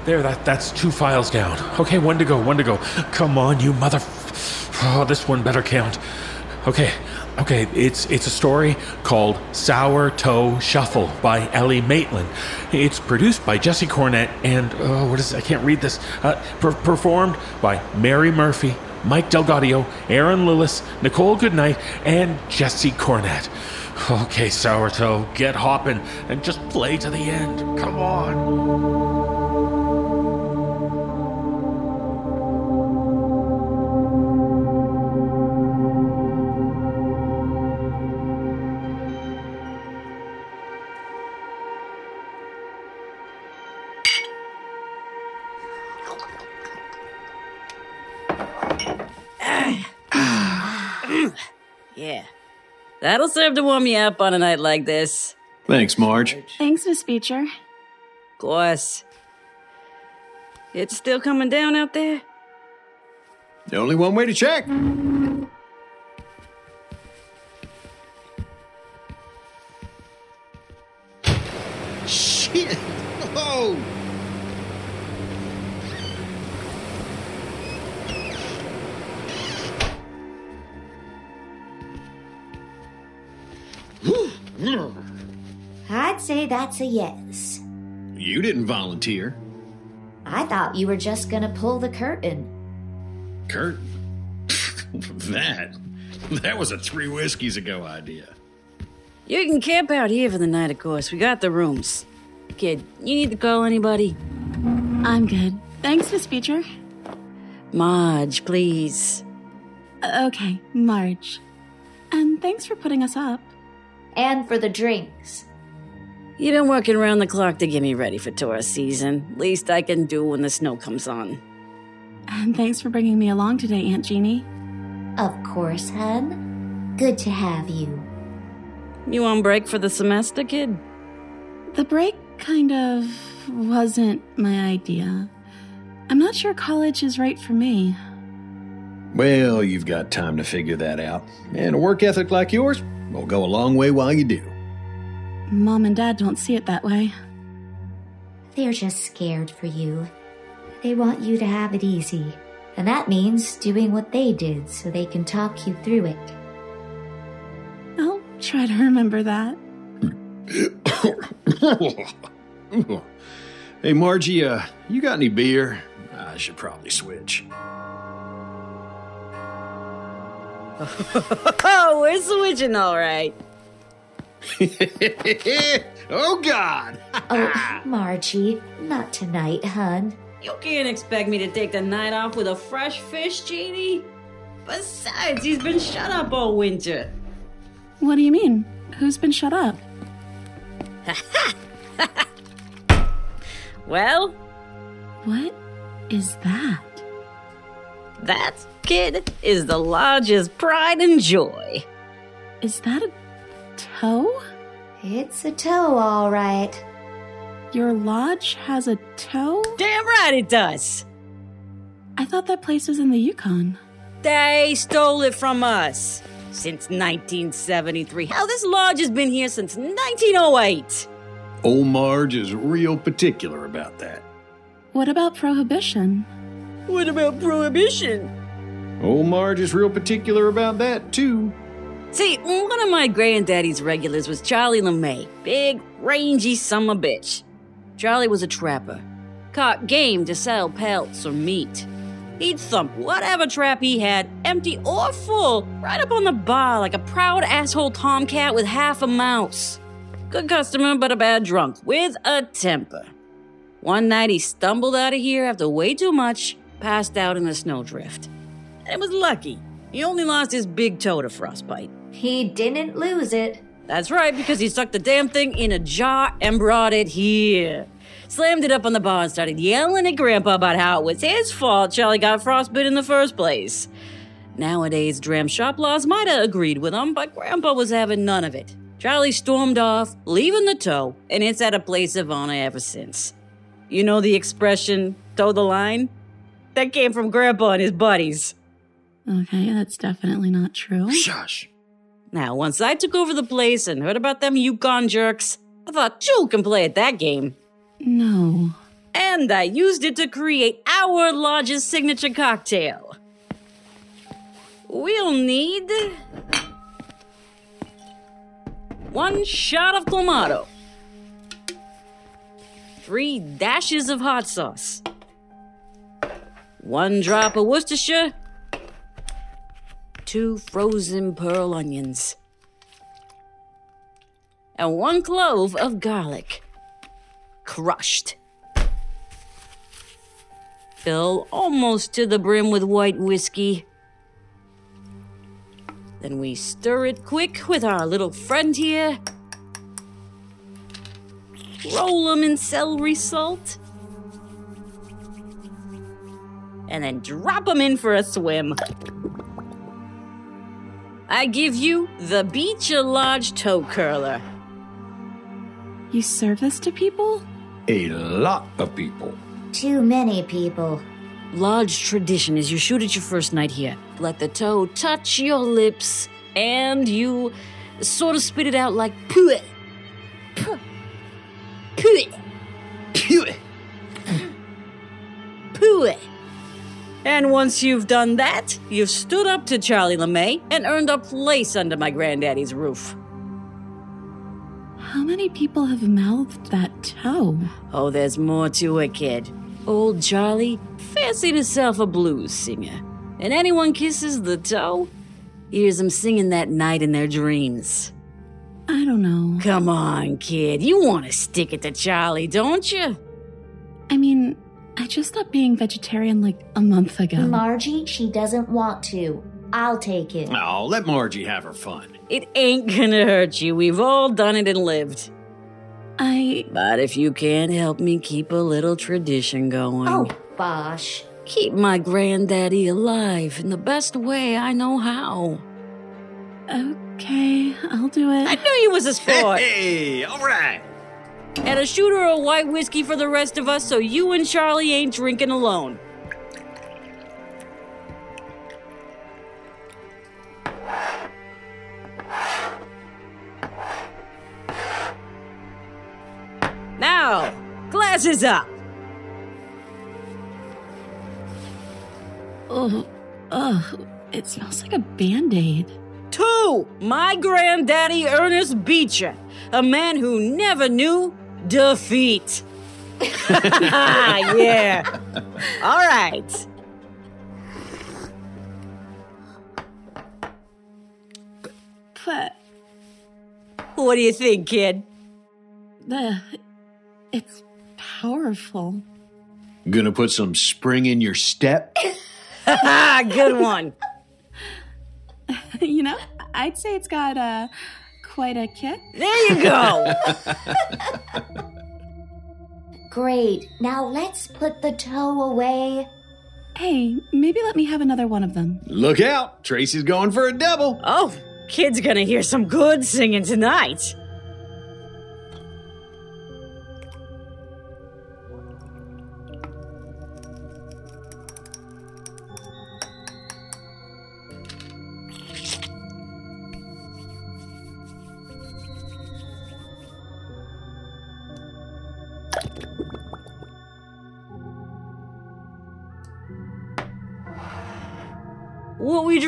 A: There, that, that's two files down. Okay, one to go, one to go. Come on, you mother. Oh, this one better count. Okay, okay, it's it's a story called Sour Toe Shuffle by Ele Matelan. It's produced by Jesse Cornett and, oh, what is it? I can't read this. Uh, per- performed by Mary Murphy, Mike DelGaudio, Erin Lillis, Nichole Goodnight, and Jesse Cornett. Okay, Sour Toe, get hopping and just play to the end. Come on.
N: That'll serve to warm you up on a night like this.
R: Thanks, Marge.
J: Thanks, Miss Beecher.
N: Of course. It's still coming down out there?
R: The only one way to check. Shit! [laughs] Oh!
S: Say that's a yes.
R: You didn't volunteer.
S: I thought you were just gonna pull the curtain.
R: Curtain? [laughs] that. That was a three whiskeys ago idea.
N: You can camp out here for the night, of course. We got the rooms. Kid, you need to call anybody?
J: I'm good. Thanks, Miss Beecher.
N: Marge, please.
J: Okay, Marge. And thanks for putting us up.
S: And for the drinks.
N: You've been working around the clock to get me ready for tourist season. Least I can do when the snow comes on.
J: And thanks for bringing me along today, Aunt Jeannie.
S: Of course, hun. Good to have you.
N: You on break for the semester, kid?
J: The break kind of wasn't my idea. I'm not sure college is right for me.
R: Well, you've got time to figure that out. And a work ethic like yours will go a long way while you do.
J: Mom and Dad don't see it that way.
S: They're just scared for you. They want you to have it easy. And that means doing what they did so they can talk you through it.
J: I'll try to remember that. [coughs]
R: hey, Margie, uh, you got any beer? I should probably switch.
N: oh, [laughs] we're switching all right. [laughs]
R: oh, God!
S: oh, Margie, not tonight, hun.
N: You can't expect me to take the night off with a fresh fish, Jeannie. Besides, he's been shut up all winter.
J: What do you mean? Who's been shut up? [laughs]
N: well?
J: What is that?
N: That, kid, is the Lodge's pride and joy.
J: Is that a toe?
S: It's a toe, all right.
J: Your lodge has a toe?
N: Damn right it does.
J: I thought that place was in the Yukon.
N: They stole it from us since 1973. Hell, this lodge has been here since 1908.
R: Old Marge is real particular about that.
J: What about prohibition?
N: What about prohibition?
R: Old Marge is real particular about that, too.
N: See, one of my granddaddy's regulars was Charlie LeMay. Big, rangy summer bitch. Charlie was a trapper. Caught game to sell pelts or meat. He'd thump whatever trap he had, empty or full, right up on the bar like a proud asshole tomcat with half a mouse. Good customer, but a bad drunk with a temper. One night he stumbled out of here after way too much, passed out in a snowdrift. And it was lucky. He only lost his big toe to frostbite.
S: He didn't lose it.
N: That's right, because he stuck the damn thing in a jar and brought it here. Slammed it up on the bar and started yelling at Grandpa about how it was his fault Charlie got frostbite in the first place. Nowadays, Dram shop laws might have agreed with him, but Grandpa was having none of it. Charlie stormed off, leaving the toe, and it's at a place of honor ever since. You know the expression, toe the line? That came from Grandpa and his buddies.
T: Okay, that's definitely not true.
N: Shush. Now, once I took over the place and heard about them Yukon jerks, I thought you can play at that game.
T: No.
N: And I used it to create our lodge's signature cocktail. We'll need one shot of clamato, three dashes of hot sauce, one drop of Worcestershire, two frozen pearl onions, and one clove of garlic, crushed. Fill almost to the brim with white whiskey. Then we stir it quick with our little friend here. Roll 'em in celery salt. And then drop 'em in for a swim. I give you the Beach Lodge Toe Curler.
T: You serve this to people?
R: A lot of people.
S: Too many people.
N: Lodge tradition is you shoot it your first night here. Let the toe touch your lips, and you sort of spit it out like pooh. Pooh. Pooh. And once you've done that, you've stood up to Charlie LeMay and earned a place under my granddaddy's roof.
T: How many people have mouthed that toe?
N: Oh, there's more to it, kid. Old Charlie fancied himself a blues singer, and anyone kisses the toe hears him singing that night in their dreams.
T: I don't know.
N: Come on, kid. You want to stick it to Charlie, don't you?
T: I mean, I just stopped being vegetarian like a month ago.
S: Margie, she doesn't want to. I'll take it.
R: Oh, let Margie have her fun.
N: It ain't gonna hurt you. We've all done it and lived.
T: I.
N: But if you can't help me keep a little tradition going.
S: Oh, Bosh.
N: Keep my granddaddy alive in the best way I know how.
T: Okay, I'll do it.
N: I knew you was a sport.
R: Hey, all right.
N: And a shooter of white whiskey for the rest of us so you and Charlie ain't drinking alone. Now, glasses up.
T: Oh, ugh, it smells like a band aid.
N: Two, my granddaddy Ernest Beecher, a man who never knew defeat. [laughs] yeah. All right.
T: But
N: What do you think, kid?
T: the. It's powerful.
R: Gonna put some spring in your step? [laughs]
N: Good one. [laughs]
T: you know, I'd say it's got uh, quite a kick.
N: There you go. [laughs]
S: Great. Now let's put the toe away.
T: Hey, maybe let me have another one of them.
R: Look out! Tracy's going for a double.
N: Oh, kid's gonna hear some good singing tonight.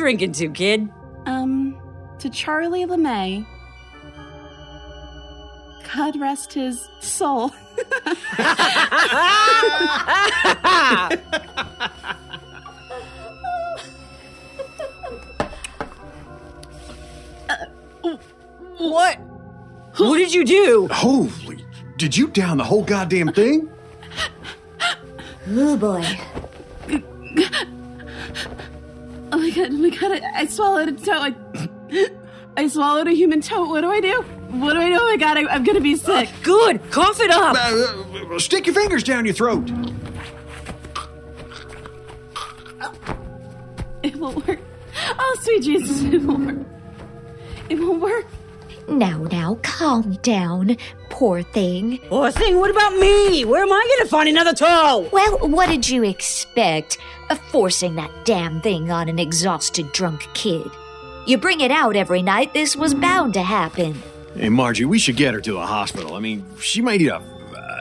N: Drinking to, kid?
T: Um, to Charlie LeMay. God rest his soul. [laughs]
N: What? What did you do?
R: Holy, did you down the whole goddamn thing?
S: Oh boy.
T: My god, oh my god, I, I swallowed a toe. I, I swallowed a human toe. What do I do? What do I do? Oh my god, I, I'm gonna be sick.
N: good, cough it up.
R: Uh, stick your fingers down your throat.
T: It won't work. Oh, sweet Jesus, it won't work. It won't work.
S: Now, now, calm down, poor thing.
N: Poor thing, what about me? Where am I gonna find another toe?
S: Well, what did you expect? Of forcing that damn thing on an exhausted drunk kid. You bring it out every night, this was bound to happen.
R: Hey, Margie, we should get her to a hospital. I mean, she might need a,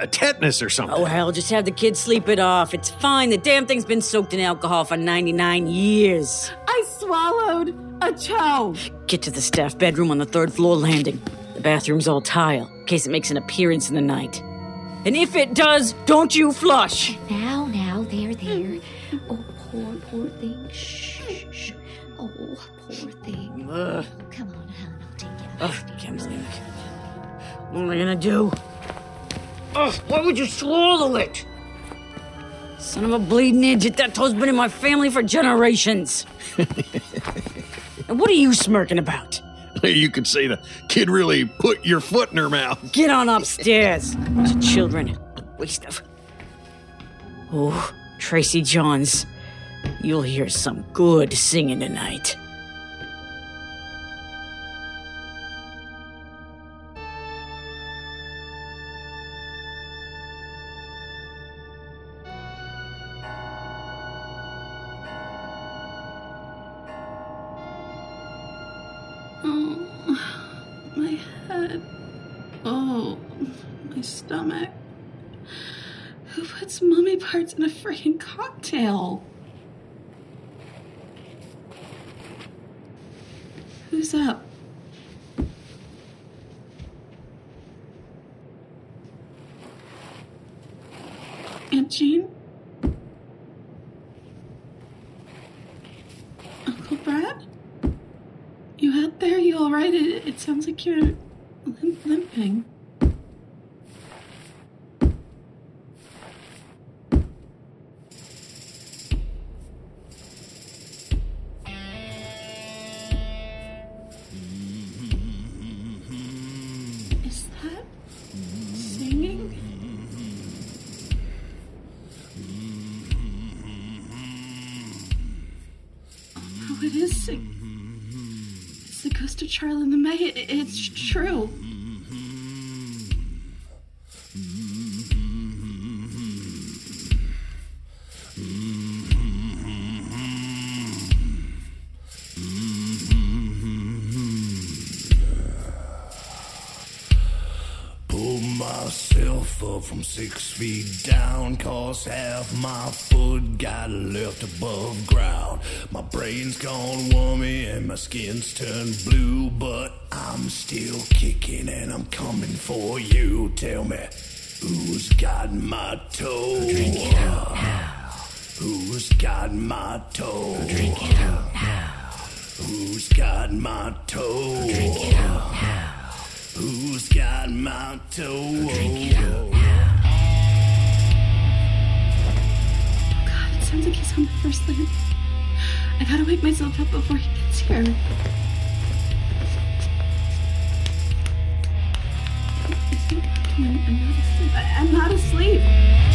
R: a tetanus or something.
N: Oh, hell, just have the kid sleep it off. It's fine. The damn thing's been soaked in alcohol for 99 years.
T: I swallowed a toe.
N: Get to the staff bedroom on the third floor landing. The bathroom's all tile, in case it makes an appearance in the night. And if it does, don't you flush.
S: Now, now, there, there. Oh, poor, poor thing. Shh, shh, shh. Oh, poor thing.
N: Ugh.
S: Come on, hon, I'll take you.
N: Ugh, Kemsley. What am I gonna do? Ugh, why would you swallow it? Son of a bleeding idiot, that toe's been in my family for generations. [laughs] and what are you smirking about?
R: you could say the kid really put your foot in her mouth.
N: Get on upstairs. To children. Waste of. Oh, Tracy Johns. You'll hear some good singing tonight.
T: Oh, my head. Oh, my stomach. Puts mummy parts in a freaking cocktail? Who's up? Aunt Jean? Uncle Brad? You out there? You all right? It, it sounds like you're limp- limping. Charlie LeMay. It, it's true.
U: From six feet down, cause half my foot got left above ground. My brain's gone wormy and my skin's turned blue, but I'm still kicking and I'm coming for you. Tell me, who's got my toe? Drink it out now. Who's got my toe? Drink it out now. Who's got my toe? Drink it out now. Who's got my toe? Drink it out
T: God, on my first lamp. I gotta wake myself up before he gets here. I'm not asleep. I'm not asleep.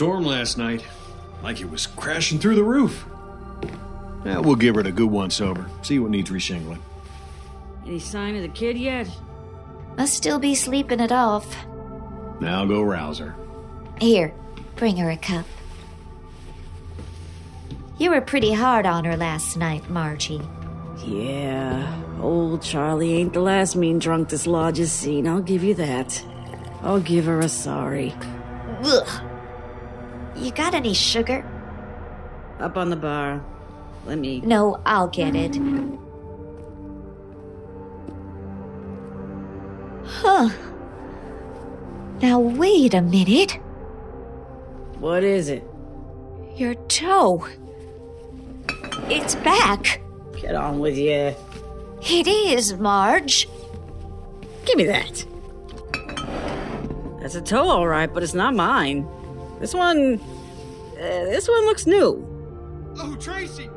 R: Storm last night. Like it was crashing through the roof. Yeah, we'll give it a good once over. See what needs reshingling.
N: Any sign of the kid yet?
S: Must still be sleeping it off.
R: Now go rouse her.
S: Here, bring her a cup. You were pretty hard on her last night, Margie.
N: Yeah, old Charlie ain't the last mean drunk this lodge has seen, I'll give you that. I'll give her a sorry.
S: Ugh. You got any sugar?
N: Up on the bar. Let me.
S: No, I'll get it. Huh. Now, wait a minute.
N: What is it?
S: Your toe. It's back.
N: Get on with you.
S: It is, Marge.
N: Give me that. That's a toe, all right, but it's not mine. This one. Uh, this one looks new.
P: Oh, Tracy!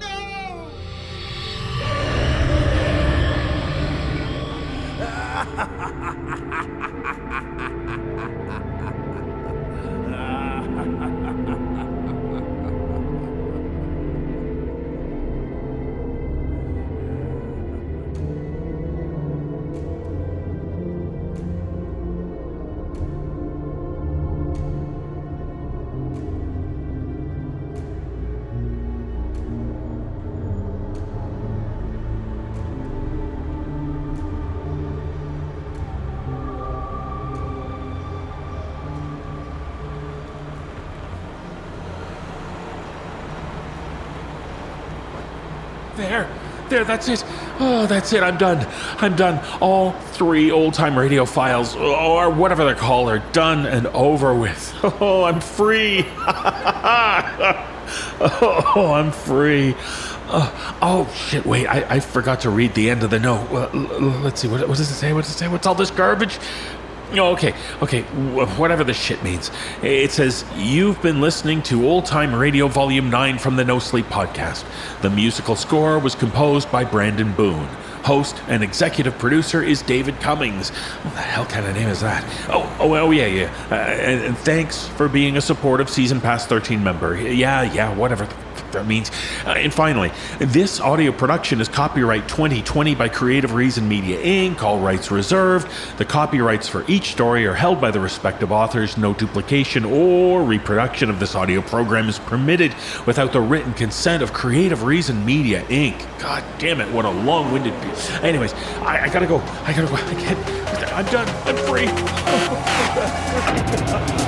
A: There. [laughs] There, that's it. Oh, that's it. I'm done. I'm done. All three old time radio files, or whatever they're called, are done and over with. [laughs] Oh, I'm free. [laughs] oh, I'm free. Uh, oh, shit, wait. I, I forgot to read the end of the note. Let's see. What, what does it say? What does it say? What's all this garbage? Oh, okay, okay, wh- whatever the shit means. It says, You've been listening to Old Time Radio Volume 9 from the NoSleep Podcast. The musical score was composed by Brandon Boone. Host and executive producer is David Cummings. What the hell kind of name is that? Oh, oh, oh yeah, yeah. Uh, and, and thanks for being a supportive Season Pass 13 member. Yeah, yeah, whatever that means. Uh, and finally, this audio production is copyright 2020 by Creative Reason Media Inc., all rights reserved. The copyrights for each story are held by the respective authors. No duplication or reproduction of this audio program is permitted without the written consent of Creative Reason Media Inc. God damn it, what a long winded. Piece. Anyways, I, I gotta go. I gotta go. I can't. I'm done. I'm free. [laughs]